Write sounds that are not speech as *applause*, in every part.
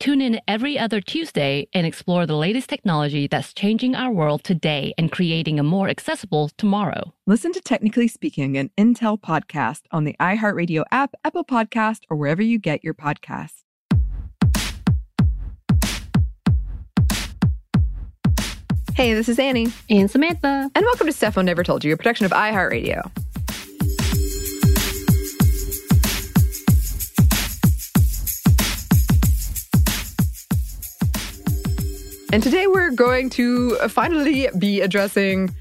Tune in every other Tuesday and explore the latest technology that's changing our world today and creating a more accessible tomorrow. Listen to Technically Speaking, an Intel podcast on the iHeartRadio app, Apple Podcast, or wherever you get your podcasts. Hey, this is Annie, And Samantha. and welcome to Stuff Mom Never Told You, a production of iHeartRadio. And today we're going to finally be addressing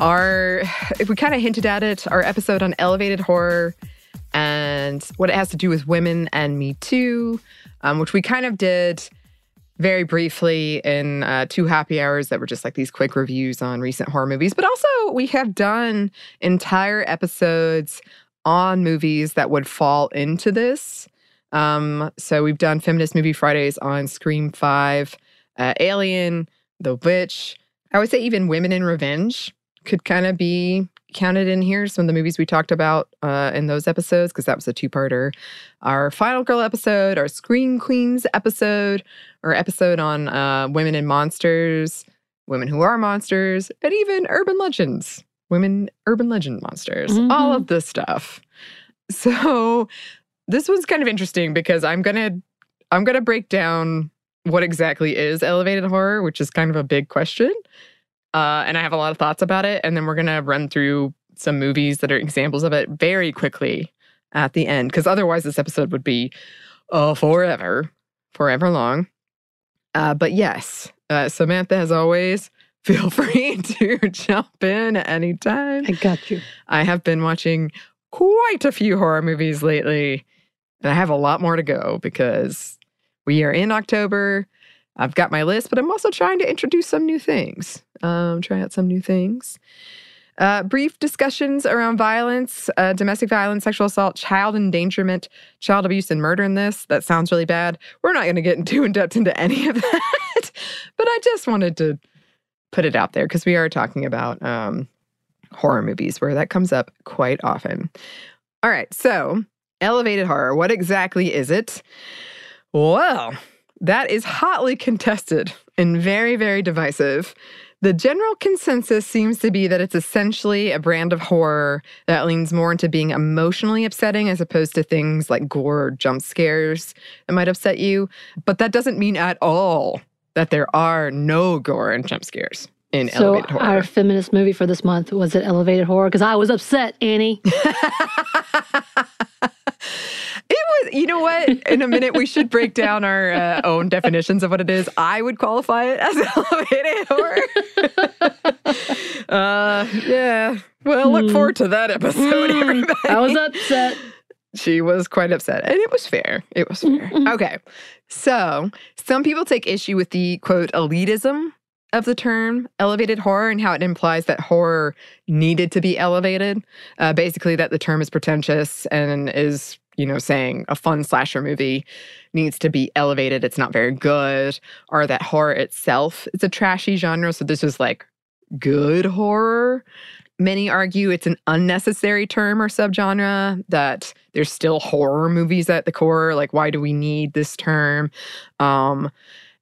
our, if we kind of hinted at it, our episode on elevated horror and what it has to do with women and Me Too, um, which we kind of did very briefly in uh, two happy hours that were just like these quick reviews on recent horror movies. But also, we have done entire episodes on movies that would fall into this. Um, so we've done Feminist Movie Fridays on Scream 5, uh, Alien, The Witch. I would say even Women in Revenge could kind of be counted in here. Some of the movies we talked about uh, in those episodes, because that was a two parter. Our Final Girl episode, our Scream Queens episode, our episode on uh, women and monsters, women who are monsters, and even urban legends, women urban legend monsters, all Mhm. of this stuff. So this one's kind of interesting because I'm gonna I'm gonna break down what exactly is elevated horror, which is kind of a big question. Uh, and I have a lot of thoughts about it. And then we're gonna run through some movies that are examples of it very quickly at the end, because otherwise this episode would be uh, forever, forever long. Uh, but yes, uh, Samantha, as always, *laughs* feel free *laughs* to jump in at any time. I got you. I have been watching quite a few horror movies lately, and I have a lot more to go because we are in October. I've got my list, but I'm also trying to introduce some new things. Um, try out some new things. Uh, brief discussions around violence, uh, domestic violence, sexual assault, child endangerment, child abuse, and murder in this. That sounds really bad. We're not going to get too in depth into any of that, *laughs* but I just wanted to put it out there because we are talking about um, horror movies where that comes up quite often. All right, so elevated horror. What exactly is it? Well, that is hotly contested and very, very divisive. The general consensus seems to be that it's essentially a brand of horror that leans more into being emotionally upsetting as opposed to things like gore or jump scares that might upset you. But that doesn't mean at all that there are no gore and jump scares in So elevated horror. our feminist movie for this month was it elevated horror because I was upset, Annie. *laughs* It was, you know what? In a minute, we should break down our uh, own definitions of what it is. I would qualify it as *laughs* elevated horror. *laughs* uh, yeah. Well, look Hmm. forward to that episode, Mm, everybody. I was upset. She was quite upset, and it was fair. It was fair. Mhm. Okay. So, some people take issue with the quote elitism of the term elevated horror and how it implies that horror needed to be elevated. Uh, basically, that the term is pretentious and is you know, saying a fun slasher movie needs to be elevated. It's not very good, or that horror itself is a trashy genre. So this is like good horror. Many argue it's an unnecessary term or subgenre, that there's still horror movies at the core. Like, why do we need this term? Um,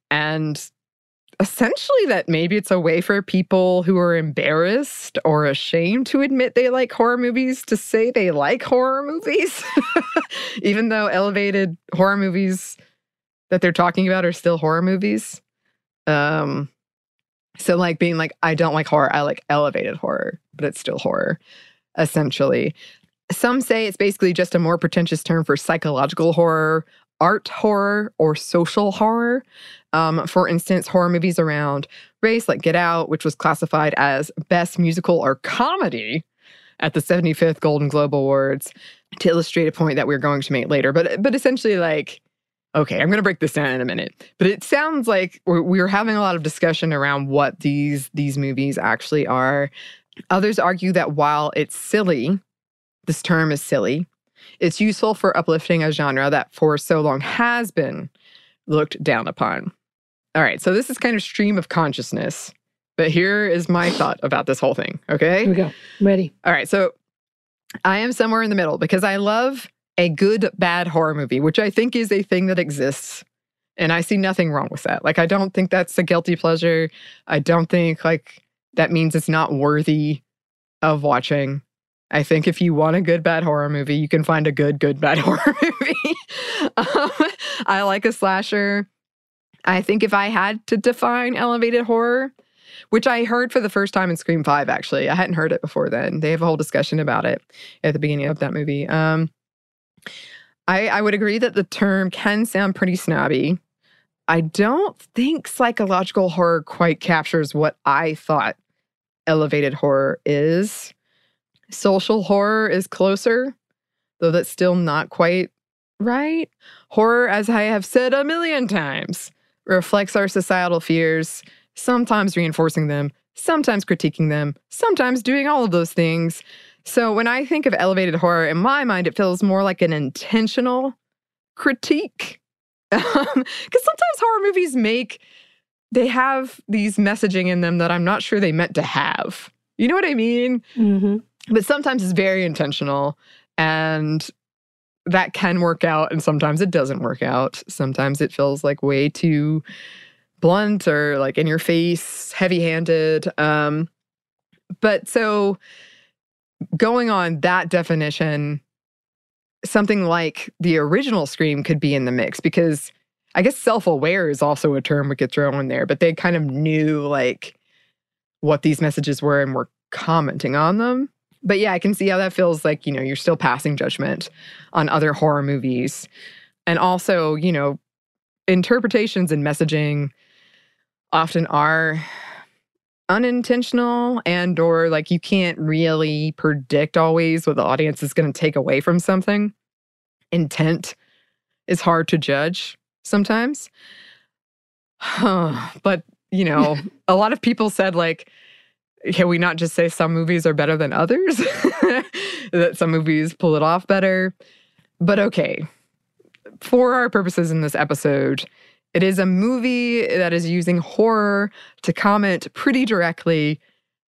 and essentially that maybe it's a way for people who are embarrassed or ashamed to admit they like horror movies to say they like horror movies, *laughs* even though elevated horror movies that they're talking about are still horror movies. Um, so like being like, I don't like horror, I like elevated horror, but it's still horror, essentially. Some say it's basically just a more pretentious term for psychological horror, art horror, or social horror. Um, for instance, horror movies around race, like Get Out, which was classified as best musical or comedy at the 75th Golden Globe Awards, to illustrate a point that we're going to make later. But but essentially, like, okay, I'm going to break this down in a minute. But it sounds like we're, we're having a lot of discussion around what these these movies actually are. Others argue that while it's silly, this term is silly. It's useful for uplifting a genre that for so long has been looked down upon. All right, so this is kind of stream of consciousness, but here is my thought about this whole thing, okay? Here we go. I'm ready. All right, so I am somewhere in the middle because I love a good bad horror movie, which I think is a thing that exists. And I see nothing wrong with that. Like I don't think that's a guilty pleasure. I don't think like that means it's not worthy of watching. I think if you want a good bad horror movie, you can find a good good bad *laughs* horror movie. um, I like a slasher. I think if I had to define elevated horror, which I heard for the first time in Scream 5, actually, I hadn't heard it before then. They have a whole discussion about it at the beginning of that movie. Um, I, I would agree that the term can sound pretty snobby. I don't think psychological horror quite captures what I thought elevated horror is. Social horror is closer, though that's still not quite right. Horror, as I have said a million times, reflects our societal fears, sometimes reinforcing them, sometimes critiquing them, sometimes doing all of those things. So when I think of elevated horror, in my mind, it feels more like an intentional critique. *laughs* Because sometimes horror movies make, they have these messaging in them that I'm not sure they meant to have. You know what I mean? Mm-hmm. But sometimes it's very intentional and that can work out and sometimes it doesn't work out. Sometimes it feels like way too blunt or like in your face, heavy-handed. Um but so going on that definition, something like the original Scream could be in the mix because I guess self aware is also a term we could throw in there, but they kind of knew like what these messages were and were commenting on them. But yeah, I can see how that feels like, you know, you're still passing judgment on other horror movies. And also, you know, interpretations and messaging often are unintentional and or like you can't really predict always what the audience is going to take away from something intent is hard to judge sometimes *sighs* but you know *laughs* a lot of people said like can we not just say some movies are better than others *laughs* that some movies pull it off better but okay for our purposes in this episode it is a movie that is using horror to comment pretty directly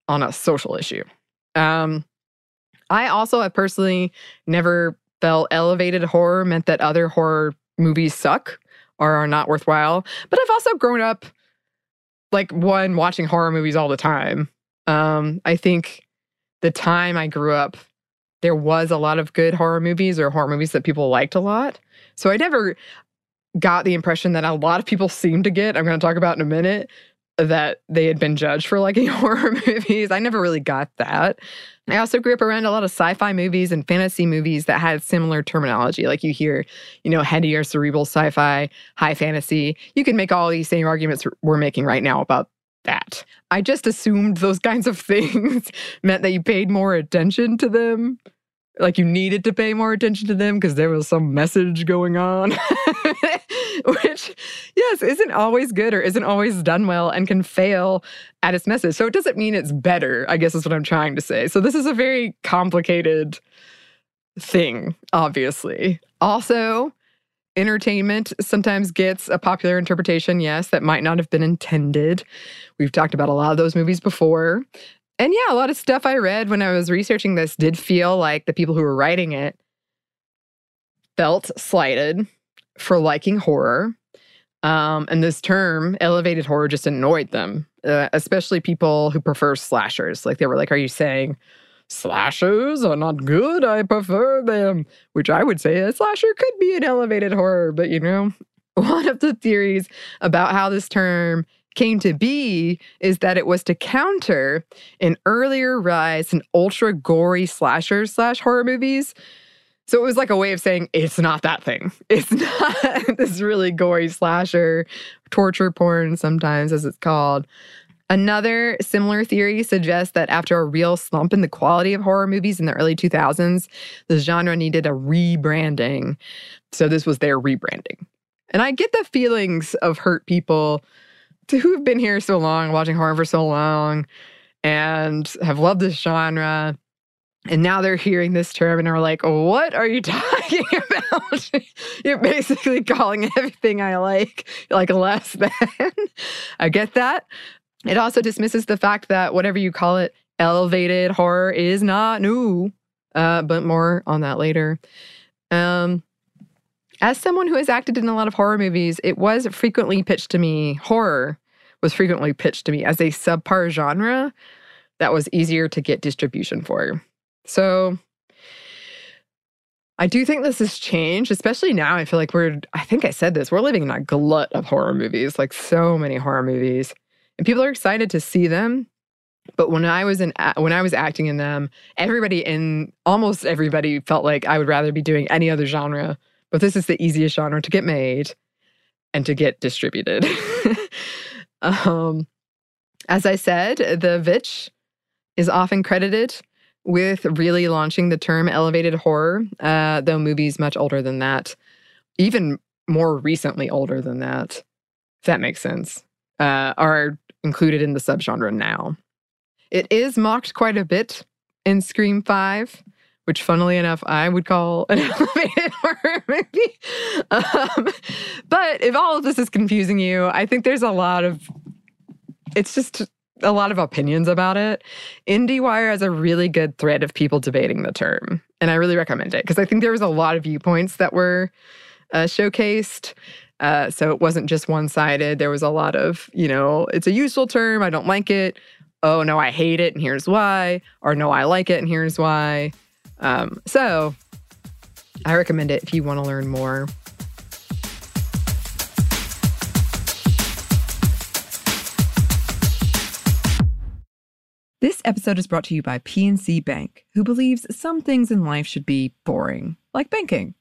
on a social issue. Um, I also have personally never felt elevated horror meant that other horror movies suck or are not worthwhile. But I've also grown up like one watching horror movies all the time. Um, I think the time I grew up, there was a lot of good horror movies or horror movies that people liked a lot. So I never got the impression that a lot of people seem to get, I'm going to talk about in a minute, that they had been judged for *laughs* liking *laughs* horror movies. I never really got that. I also grew up around a lot of sci fi movies and fantasy movies that had similar terminology. Like you hear, you know, heady or cerebral sci fi, high fantasy. You can make all these same arguments we're making right now about that. I just assumed those kinds of *laughs* things meant that you paid more attention to them like you needed to pay more attention to them because there was some message going on, *laughs* which, yes, isn't always good or isn't always done well and can fail at its message. So it doesn't mean it's better, I guess is what I'm trying to say. So this is a very complicated thing, obviously. Also, entertainment sometimes gets a popular interpretation, yes, that might not have been intended. We've talked about a lot of those movies before. And yeah, a lot of stuff I read when I was researching this did feel like the people who were writing it felt slighted for liking horror. Um, and this term, elevated horror, just annoyed them, uh, especially people who prefer slashers. Like they were like, Are you saying slashers are not good? I prefer them. Which I would say a slasher could be an elevated horror. But you know, *laughs* one of the theories about how this term came to be is that it was to counter an earlier rise in ultra gory slashers slash horror movies so it was like a way of saying it's not that thing. *laughs* It's not *laughs* this really gory slasher, torture porn, sometimes as it's called. Another similar theory suggests that after a real slump in the quality of horror movies in the early 2000s, the genre needed a rebranding. So this was their rebranding. And I get the feelings of hurt people who've been here so long, watching horror for so long, and have loved this genre and now they're hearing this term and are like, what are you *laughs* talking about? *laughs* You're basically calling everything I like like less than. *laughs* I get that. It also dismisses the fact that whatever you call it, elevated horror is not new. Uh, but more on that later. Um, as someone who has acted in a lot of horror movies, it was frequently pitched to me, horror was frequently pitched to me as a subpar genre that was easier to get distribution for. So I do think this has changed, especially now. I feel like we're, I think I said this, we're living in a glut of horror movies, like so many horror movies. And people are excited to see them. But when I was in when I was acting in them, everybody in almost everybody felt like I would rather be doing any other genre, but this is the easiest genre to get made and to get distributed. *laughs* um, as I said, the Vitch is often credited with really launching the term elevated horror, uh, though movies much older than that, even more recently older than that, if that makes sense, uh, are included in the subgenre now. It is mocked quite a bit in Scream 5, which, funnily enough, I would call an *laughs* elevated horror movie. Um, but if all of this is confusing you, I think there's a lot of it's just a lot of opinions about it. IndieWire has a really good thread of people debating the term, and I really recommend it because I think there was a lot of viewpoints that were uh, showcased. Uh, so it wasn't just one sided. There was a lot of, you know, it's a useful term. I don't like it. Oh, no, I hate it. And here's why. Or no, I like it. And here's why. Um, so I recommend it if you want to learn more. This episode is brought to you by PNC Bank, who believes some things in life should be boring, like banking.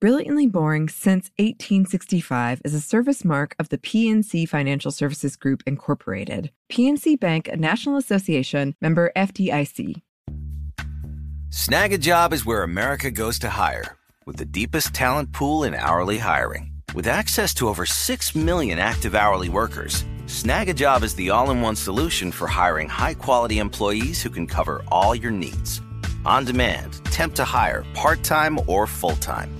Brilliantly Boring Since 1865 is a service mark of the PNC Financial Services Group, Incorporated. PNC Bank, a National Association member FDIC. Snagajob is where America goes to hire, with the deepest talent pool in hourly hiring. With access to over 6 million active hourly workers, Snagajob is the all in one solution for hiring high quality employees who can cover all your needs. On demand, temp to hire, part time or full time.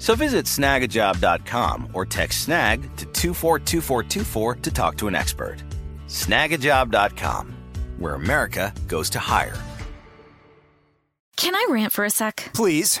So visit snagajob.com or text snag to 242424 to talk to an expert. Snagajob.com, where America goes to hire. Can I rant for a sec? Please.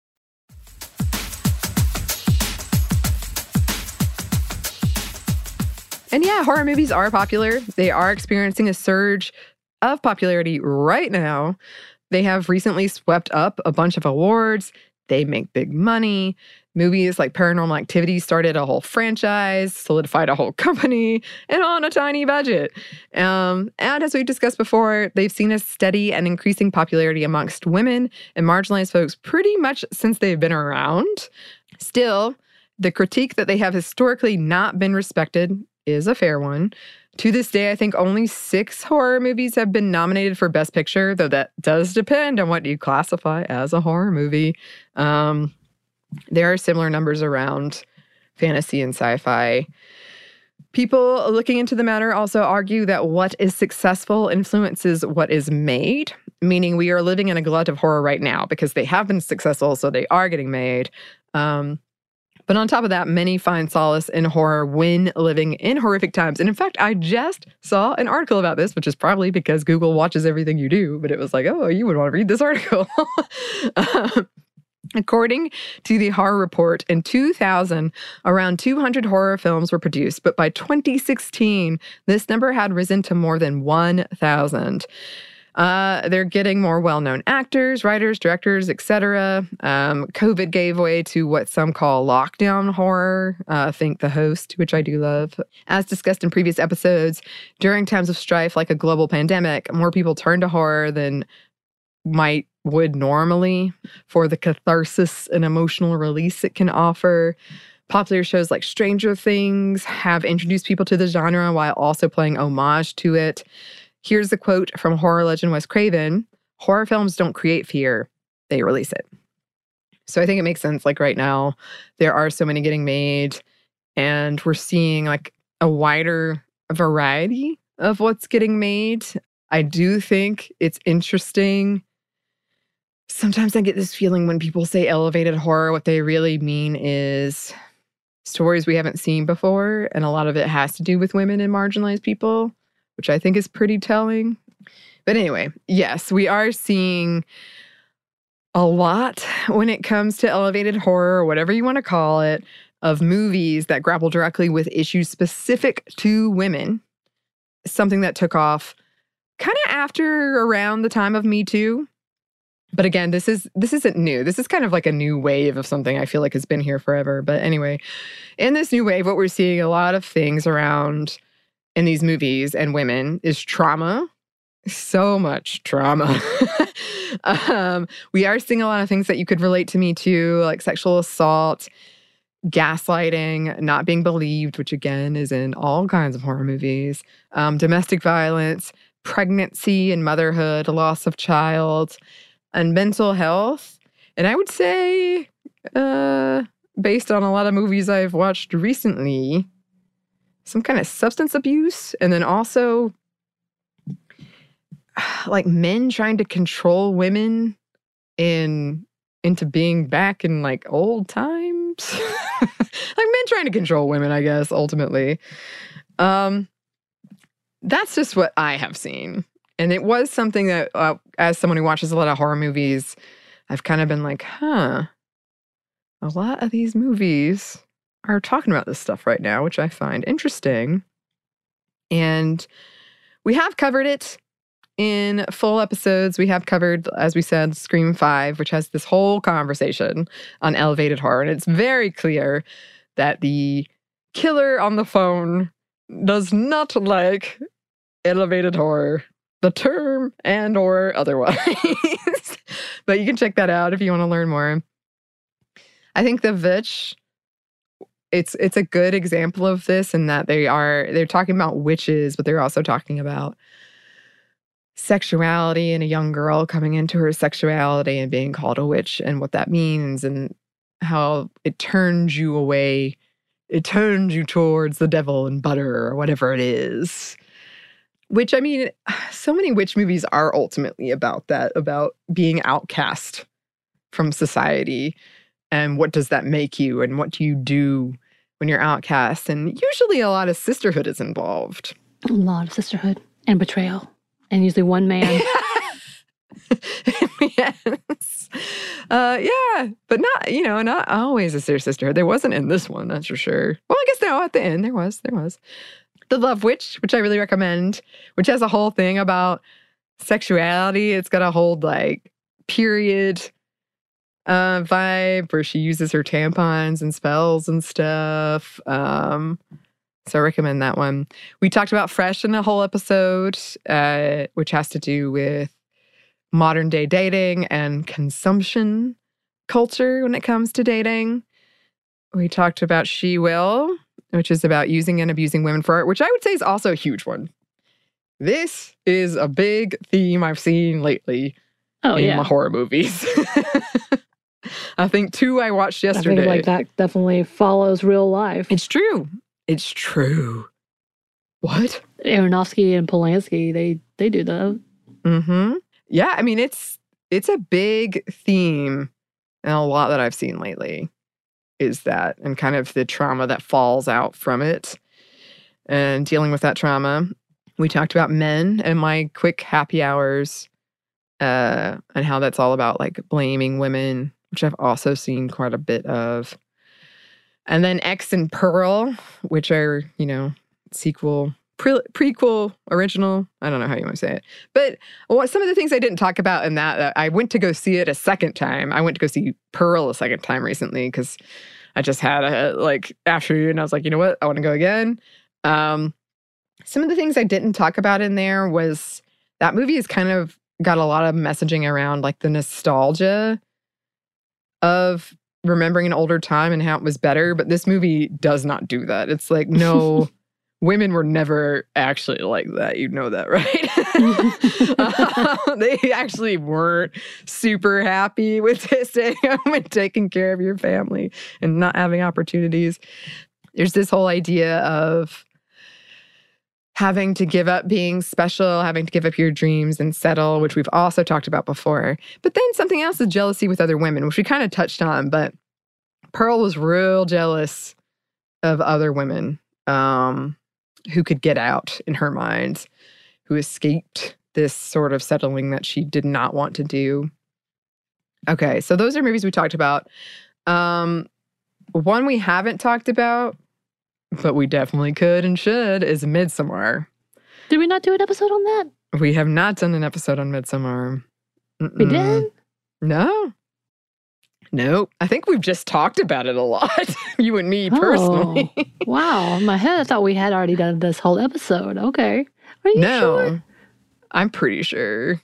And yeah, horror movies are popular. They are experiencing a surge of popularity right now. They have recently swept up a bunch of awards. They make big money. Movies like Paranormal Activity started a whole franchise, solidified a whole *laughs* company, and on a tiny budget. Um, and as we've discussed before, they've seen a steady and increasing popularity amongst women and marginalized folks pretty much since they've been around. Still, the critique that they have historically not been respected is a fair one. To this day, I think only six horror movies have been nominated for Best Picture, though that does depend on what you classify as a horror movie. Um, there are similar numbers around fantasy and sci fi. People looking into the matter also argue that what is successful influences what is made, meaning we are living in a glut of horror right now because they have been successful, so they are getting made. Um, but on top of that, many find solace in horror when living in horrific times. And in fact, I just saw an article about this, which is probably because Google watches everything you do, but it was like, oh, you would want to read this article. *laughs* According to the Horror Report, in 2000, around 200 horror films were produced, but by 2016, this number had risen to more than 1,000. Uh, they're getting more well-known actors, writers, directors, etc. Um, COVID gave way to what some call lockdown horror. Uh, think The Host, which I do love. As discussed in previous episodes, during times of strife like a global pandemic, more people turn to horror than might would normally for the catharsis and emotional release it can offer. Popular shows like Stranger Things have introduced people to the genre while also playing homage to it. Here's the quote from horror legend Wes Craven Horror films don't create fear, they release it. So I think it makes sense. Like right now, there are so many getting made, and we're seeing like a wider variety of what's getting made. I do think it's interesting. Sometimes I get this feeling when people say elevated horror, what they really mean is stories we haven't seen before. And a lot of it has to do with women and marginalized people which I think is pretty telling. But anyway, yes, we are seeing a lot when it comes to elevated horror, or whatever you want to call it, of movies that grapple directly with issues specific to women. Something that took off kind of after around the time of Me Too. But again, this is this isn't new. This is kind of like a new wave of something I feel like has been here forever. But anyway, in this new wave, what we're seeing a lot of things around in these movies and women is trauma. So much trauma. *laughs* *laughs* um, we are seeing a lot of things that you could relate to Me Too, like sexual assault, gaslighting, not being believed, which again is in all kinds of horror movies, um, domestic violence, pregnancy and motherhood, loss of child, and mental health. And I would say, uh, based on a lot of movies I've watched recently, some kind of substance abuse and then also *sighs* like men trying to control women in into being back in like old times? *laughs* Like men trying to control women i guess ultimately. Um that's just what i have seen. And it was something that uh, as someone who watches a lot of horror movies i've kind of been like huh a lot of these movies are talking about this stuff right now, which I find interesting. And we have covered it in full episodes. We have covered, as we said, Scream 5, which has this whole conversation on elevated horror. And it's very clear that the killer on the phone does not like elevated horror, the term and or otherwise. *laughs* but you can check that out if you want to learn more. I think The Witch it's it's a good example of this in that they are they're talking about witches, but they're also talking about sexuality and a young girl coming into her sexuality and being called a witch and what that means and how it turns you away. It turns you towards the devil and butter or whatever it is. Which, I mean, so many witch movies are ultimately about that, about being outcast from society and what does that make you and what do you do when you're outcast. And usually a lot of sisterhood is involved. A lot of sisterhood and betrayal, and usually one man. *laughs* yes. Uh, yeah, but not, you know, not always a serious sisterhood. There wasn't in this one, that's for sure. Well, I guess no, at the end there was. There was. The Love Witch, which I really recommend, which has a whole thing about sexuality. It's got a whole like period uh, vibe where she uses her tampons and spells and stuff. Um, so I recommend that one. We talked about Fresh in a whole episode, uh, which has to do with modern day dating and consumption culture when it comes to dating. We talked about She Will, which is about using and abusing women for art, which I would say is also a huge one. This is a big theme I've seen lately Oh in yeah, my horror movies. *laughs* I think two I watched I yesterday. think like that definitely follows real life. It's true. It's true. What? Aronofsky and Polanski, they they do that. Mm-hmm. Yeah, I mean it's it's a big theme and a lot that I've seen lately is that and kind of the trauma that falls out from it and dealing with that trauma. We talked about men and my quick happy hours uh and how that's all about like blaming women, which I've also seen quite a bit of. And then X and Pearl, which are, you know, sequel, pre- prequel, original. I don't know how you want to say it. But some of the things I didn't talk about in that, I went to go see it a second time. I went to go see Pearl a second time recently because I just had a like afternoon. I was like, you know what? I want to go again. Um, some of the things I didn't talk about in there was that movie has kind of got a lot of messaging around like the nostalgia of remembering an older time and how it was better. But this movie does not do that. It's like, no, *laughs* women were never actually like that. You know that, *laughs* right? Uh, *laughs* they actually weren't super happy with staying home and taking care of your family and not having opportunities. There's this whole idea of having to give up being special, having to give up your dreams and settle, which we've also talked about before. But then something else is jealousy with other women, which we kind of touched on. But Pearl was real jealous of other women um, who could get out in her mind, who escaped this sort of settling that she did not want to do. Okay, so those are movies we talked about. Um, one we haven't talked about, but we definitely could and should, is Midsommar. Did we not do an episode on that? We have not done an episode on Midsommar. We did. No. Nope. I think we've just talked about it a lot. *laughs* you and me personally. Wow, in my head, I thought we had already done this whole episode. Okay, are you no. sure? I'm pretty sure.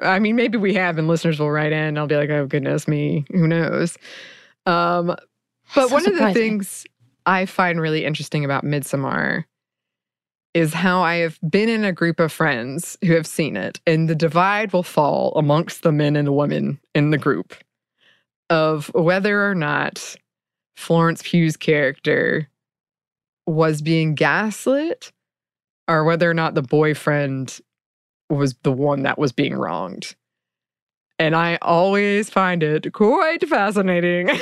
I mean, maybe we have, and listeners will write in. I'll be like, oh, goodness me. Who knows? Um, but So one of the things I find really interesting about Midsommar is how I have been in a group of friends who have seen it, and the divide will fall amongst the men and the women in the group of whether or not Florence Pugh's character was being gaslit or whether or not the boyfriend was the one that was being wronged. And I always find it quite fascinating. *laughs*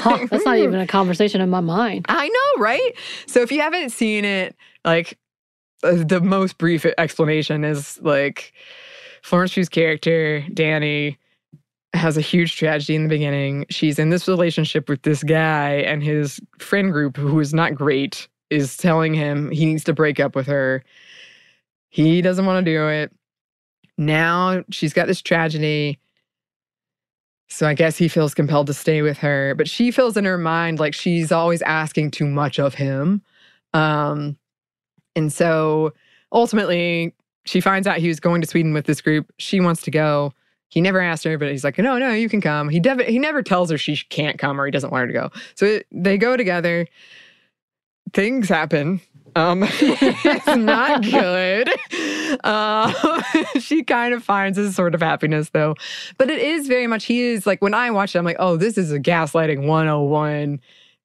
Huh, that's not even a conversation in my mind. I know, right? So if you haven't seen it, like uh, the most brief explanation is like Florence Pugh's character, Danny, has a huge tragedy in the beginning. She's in this relationship with this guy, and his friend group, who is not great, is telling him he needs to break up with her. He doesn't want to do it. Now she's got this tragedy. So I guess he feels compelled to stay with her, but she feels in her mind like she's always asking too much of him. Um, and so ultimately, she finds out he was going to Sweden with this group. She wants to go. He never asked her, but he's like, "No, no, you can come." He dev- he never tells her she can't come or he doesn't want her to go. So it, they go together. Things happen. Um, *laughs* it's not *laughs* good. Uh, *laughs* she kind of finds this sort of happiness though. But it is very much, he is like, when I watch it, I'm like, oh, this is a gaslighting 101.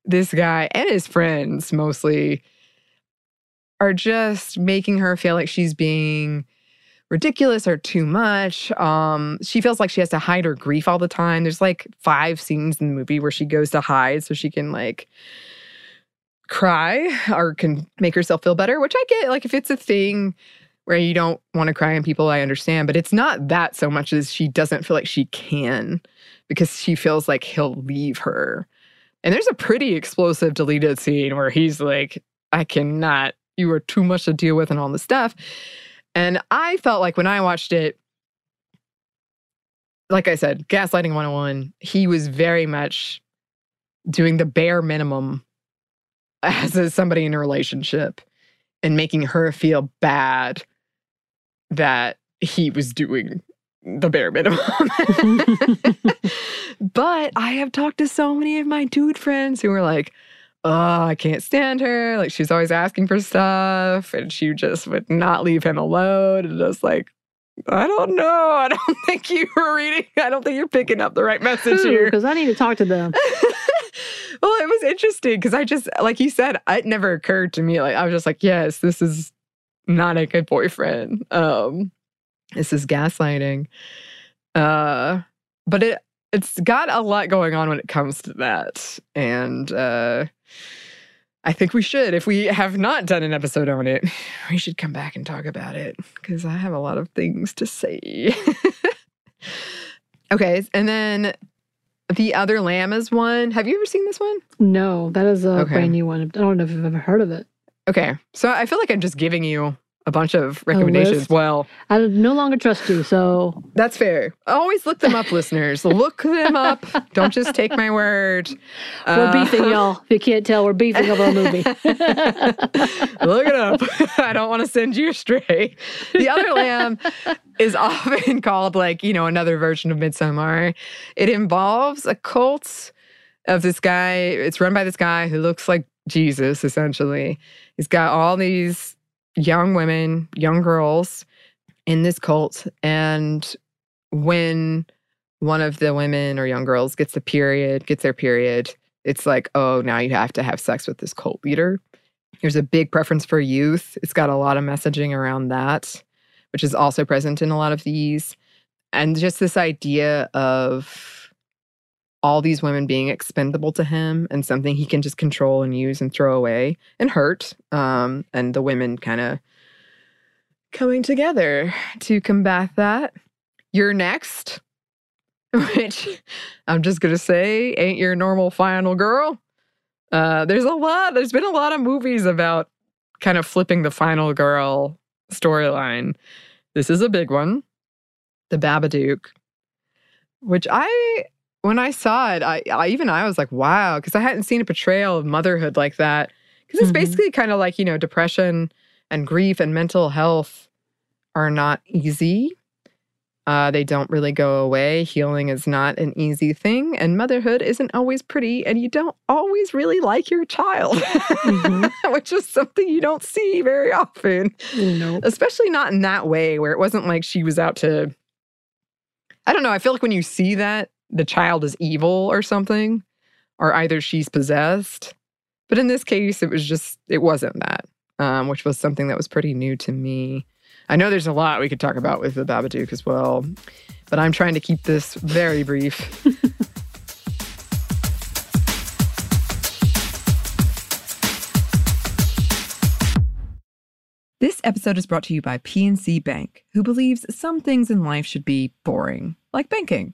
This guy and his friends mostly are just making her feel like she's being ridiculous or too much. Um, she feels like she has to hide her grief all the time. There's like five scenes in the movie where she goes to hide so she can like cry or can make herself feel better, which I get. Like if it's a thing where you don't want to cry in people, I understand. But it's not that so much as she doesn't feel like she can because she feels like he'll leave her. And there's a pretty explosive deleted scene where he's like, I cannot, you are too much to deal with and all this stuff. And I felt like when I watched it, like I said, Gaslighting 101, he was very much doing the bare minimum as a, somebody in a relationship and making her feel bad that he was doing the bare minimum. *laughs* but I have talked to so many of my dude friends who are like, oh, I can't stand her. Like she's always asking for stuff and she just would not leave him alone. And just like, I don't know. I don't *laughs* think you were reading. I don't think you're picking up the right message here. Because I need to talk to them. *laughs* well, it was interesting because I just, like you said, it never occurred to me. Like I was just like, yes, this is not a good boyfriend. Um, this is gaslighting. Uh, but it it's got a lot going on when it comes to that, and uh, I think we should. If we have not done an episode on it, *sighs* we should come back and talk about it because I have a lot of things to say. *laughs* okay, and then the other lamb is one. Have you ever seen this one? No, that is a Okay. brand new one. I don't know if you've ever heard of it. Okay, so I feel like I'm just giving you a bunch of recommendations. Well, I no longer trust you, so That's fair. Always look them up, listeners. Look them up. Don't just take my word. we're Uh, beefing, y'all. If you can't tell, we're beefing over a movie. *laughs* Look it up. *laughs* I don't want to send you astray. The other lamb is often *laughs* called like, you know, another version of Midsommar. It involves a cult of this guy. It's run by this guy who looks like Jesus, essentially. He's got all these young women, young girls in this cult. And when one of the women or young girls gets the period, gets their period, it's like, oh, now you have to have sex with this cult leader. There's a big preference for youth. It's got a lot of messaging around that, which is also present in a lot of these. And just this idea of all these women being expendable to him and something he can just control and use and throw away and hurt. Um, and the women kind of coming together to combat that. You're next, *laughs* which I'm just going to say ain't your normal final girl. Uh, there's a lot, there's been a lot of movies about kind of flipping the final girl storyline. This is a big one The Babadook, which I, when I saw it, I, I even I was like, wow, because I hadn't seen a portrayal of motherhood like that. Because it's Mhm. basically kind of like, you know, depression and grief and mental health are not easy. Uh, they don't really go away. Healing is not an easy thing, and motherhood isn't always pretty, and you don't always really like your child, Mhm. *laughs* which is something you don't see very often, nope. especially not in that way where it wasn't like she was out to. I don't know. I feel like when you see that, the child is evil or something, or either she's possessed. But in this case, it was just, it wasn't that, um, which was something that was pretty new to me. I know there's a lot we could talk about with the Babadook as well, but I'm trying to keep this very brief. *laughs* This episode is brought to you by PNC Bank, who believes some things in life should be boring, like banking.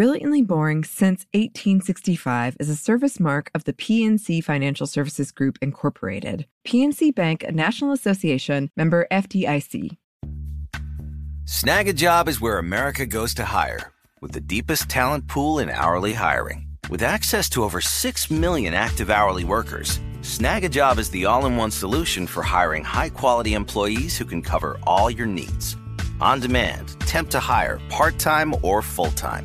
Brilliantly Boring Since 1865 is a service mark of the PNC Financial Services Group, Incorporated. PNC Bank, a National Association member FDIC. Snagajob is where America goes to hire, with the deepest talent pool in hourly hiring. With access to over 6 million active hourly workers, Snagajob is the all in one solution for hiring high quality employees who can cover all your needs. On demand, temp to hire, part time or full time.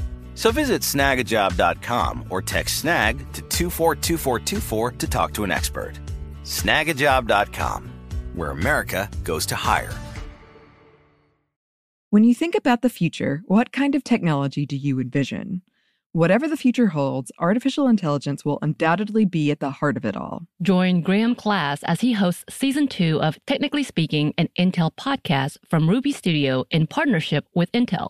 So visit snagajob.com or text snag to 242424 to talk to an expert. Snagajob.com, where America goes to hire. When you think about the future, what kind of technology do you envision? Whatever the future holds, artificial intelligence will undoubtedly be at the heart of it all. Join Graham Class as he hosts season two of Technically Speaking, an Intel podcast from Ruby Studio in partnership with Intel.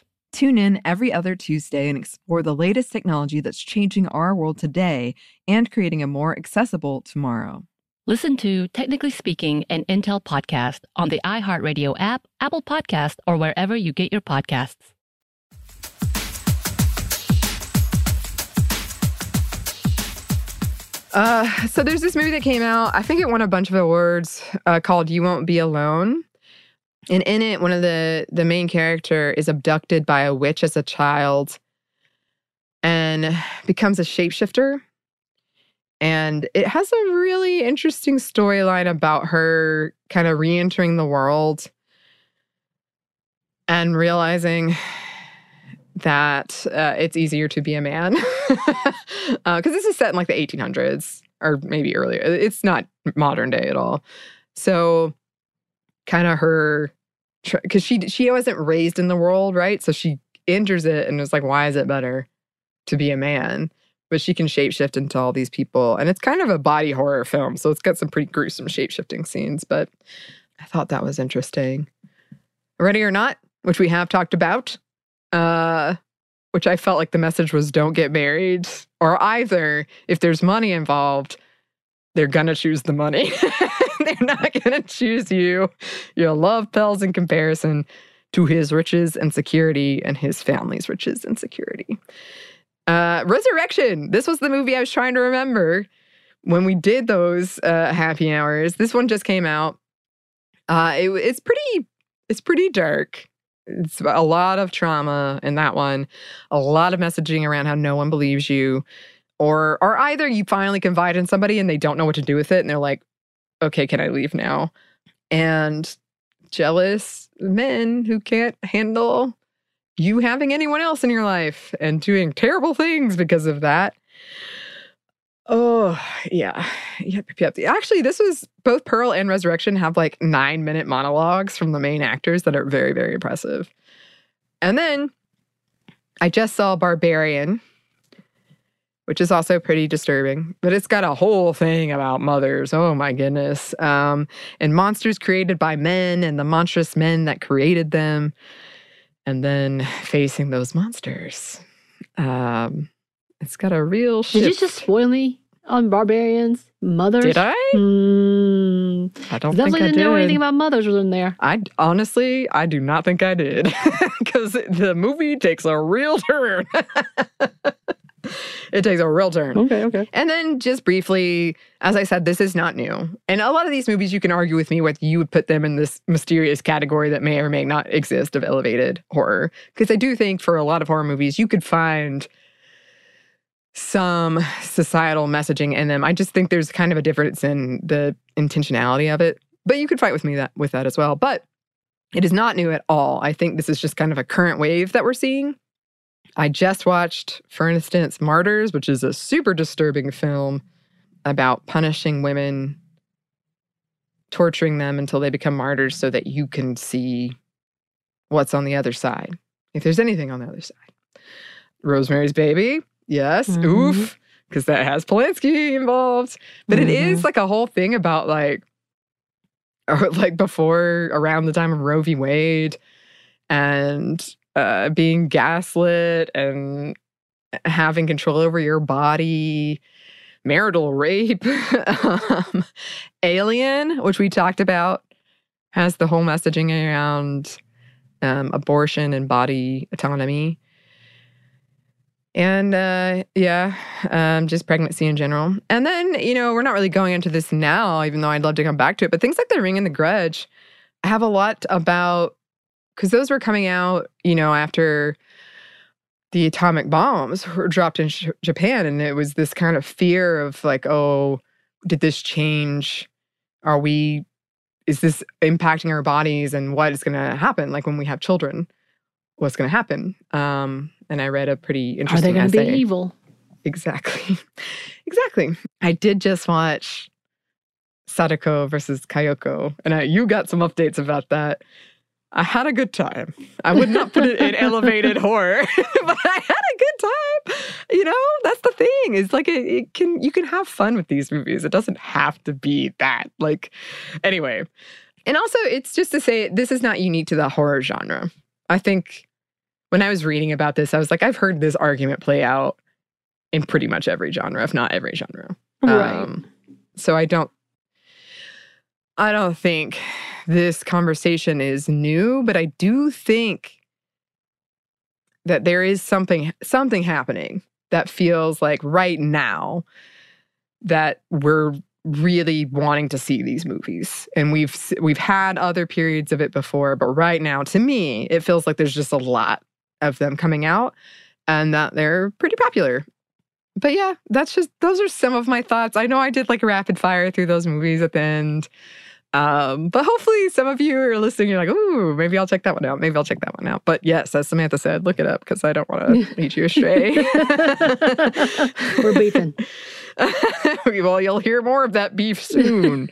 Tune in every other Tuesday and explore the latest technology that's changing our world today and creating a more accessible tomorrow. Listen to Technically Speaking, an Intel podcast on the iHeartRadio app, Apple Podcast, or wherever you get your podcasts. Uh, so there's this movie that came out. I think it won a bunch of awards uh, called "You Won't Be Alone," and in it, one of the the main character is abducted by a witch as a child, and becomes a shapeshifter. And it has a really interesting storyline about her kind of re-entering the world and realizing that uh, it's easier to be a man because *laughs* uh, this is set in like the 1800s or maybe earlier. It's not modern day at all. So, kind of her, because she she wasn't raised in the world, right? So she enters it and is like, why is it better to be a man? But she can shapeshift into all these people, and it's kind of a body horror film, so it's got some pretty gruesome shapeshifting scenes. But I thought that was interesting. Ready or not, which we have talked about uh, which I felt like the message was don't get married, or either if there's money involved, they're gonna choose the money. *laughs* *laughs* not gonna choose you. Your love pales in comparison to his riches and security and his family's riches and security. Uh, Resurrection. This was the movie I was trying to remember when we did those uh, happy hours. This one just came out. Uh, it, it's pretty. It's pretty dark it's a lot of trauma in that one, a lot of messaging around how no one believes you, or or either you finally confide in somebody and they don't know what to do with it, and they're like, "Okay, can I leave now?" And jealous men who can't handle you having anyone else in your life and doing terrible things because of that. Oh, yeah. Yep, yep. Actually, this was both Pearl and Resurrection have like nine minute monologues from the main actors that are very, very impressive. And then I just saw Barbarian, which is also pretty disturbing, but it's got a whole thing about mothers. Oh my goodness. Um, and monsters created by men and the monstrous men that created them, and then facing those monsters. Um, it's got a real. Did you just spoil me on barbarians? Mothers? Did I? Mm, I don't definitely think I didn't did. know anything about mothers was in there. I honestly, I do not think I did *laughs* because the movie takes a real turn. *laughs* *laughs* it takes a real turn. Okay, okay. And then just briefly, as I said, this is not new. And a lot of these movies, you can argue with me whether you would put them in this mysterious category that may or may not exist of elevated horror. Because I do think for a lot of horror movies, you could find some societal messaging in them. I just think there's kind of a difference in the intentionality of it. But you could fight with me that with that as well. But it is not new at all. I think this is just kind of a current wave that we're seeing. I just watched, for instance, Martyrs, which is a super disturbing film about punishing women, torturing them until they become martyrs so that you can see what's on the other side, if there's anything on the other side. Rosemary's Baby, yes, Mhm. oof, because that has Polanski involved. But it is Mhm. like a whole thing about like, or *laughs* like before, around the time of Roe v. Wade, and uh, being gaslit and having control over your body, marital rape, *laughs* um, Alien, which we talked about, has the whole messaging around um, abortion and body autonomy. And uh, yeah, um, just pregnancy in general. And then, you know, we're not really going into this now, even though I'd love to come back to it. But things like The Ring and The Grudge have a lot about, because those were coming out, you know, after the atomic bombs were *laughs* dropped in Sh- Japan. And it was this kind of fear of like, oh, did this change? Are we, is this impacting our bodies and what is going to happen? Like when we have children, what's going to happen? Um, and I read a pretty interesting. Are they going to be evil? Exactly. *laughs* exactly. I did just watch Sadako versus Kayako, and I, you got some updates about that. I had a good time. I would not put it in *laughs* elevated horror, *laughs* but I had a good time. You know, that's the thing. It's like it, it can you can have fun with these movies. It doesn't have to be that. Like, anyway, and also it's just to say this is not unique to the horror genre. I think when I was reading about this, I was like, I've heard this argument play out in pretty much every genre, if not every genre. Right. Um, so I don't I don't think this conversation is new, but I do think that there is something something happening that feels like right now that we're really wanting to see these movies and we've we've had other periods of it before but right now to me it feels like there's just a lot of them coming out and that they're pretty popular but yeah, that's just those are some of my thoughts. I know I did like a rapid fire through those movies at the end. Um, but hopefully some of you are listening, you're like, ooh, maybe I'll check that one out. Maybe I'll check that one out. But yes, as Samantha said, look it up because I don't want to *laughs* lead you astray. We're beefing. *laughs* well, you'll hear more of that beef soon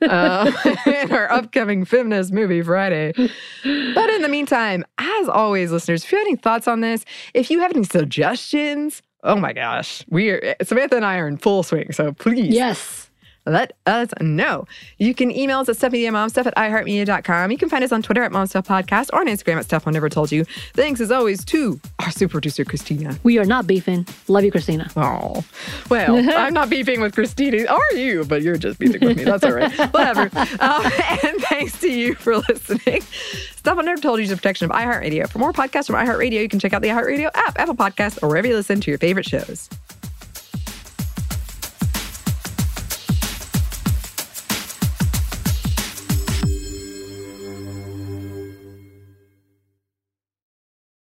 uh, *laughs* in our upcoming feminist movie Friday. But in the meantime, as always, listeners, if you have any thoughts on this, if you have any suggestions, oh my gosh, we are Samantha and I are in full swing. So please, Yes. Let us know. You can email us at stuffmediamomstuff at iheartmedia.com. You can find us on Twitter at momstuffpodcast or on Instagram at stuff mom never told you. Thanks as always to our super producer, Christina. We are not beefing. Love you, Christina. Oh, well, *laughs* I'm not beefing with Christina. Are you? But you're just beefing with me. That's all right. *laughs* Whatever. Um, and thanks to you for listening. Stuff Mom Never Told You is a protection of iHeartRadio. For more podcasts from iHeartRadio, you can check out the iHeartRadio app, Apple Podcasts, or wherever you listen to your favorite shows.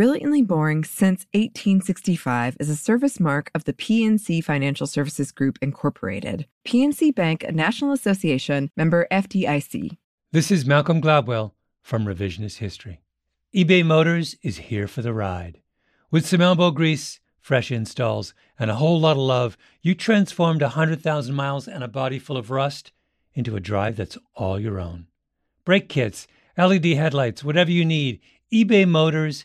Brilliantly Boring Since 1865 is a service mark of the PNC Financial Services Group, Incorporated. PNC Bank, a National Association member FDIC. This is Malcolm Gladwell from Revisionist History. eBay Motors is here for the ride. With some elbow grease, fresh installs, and a whole lot of love, you transformed 100,000 miles and a body full of rust into a drive that's all your own. Brake kits, LED headlights, whatever you need, eBay Motors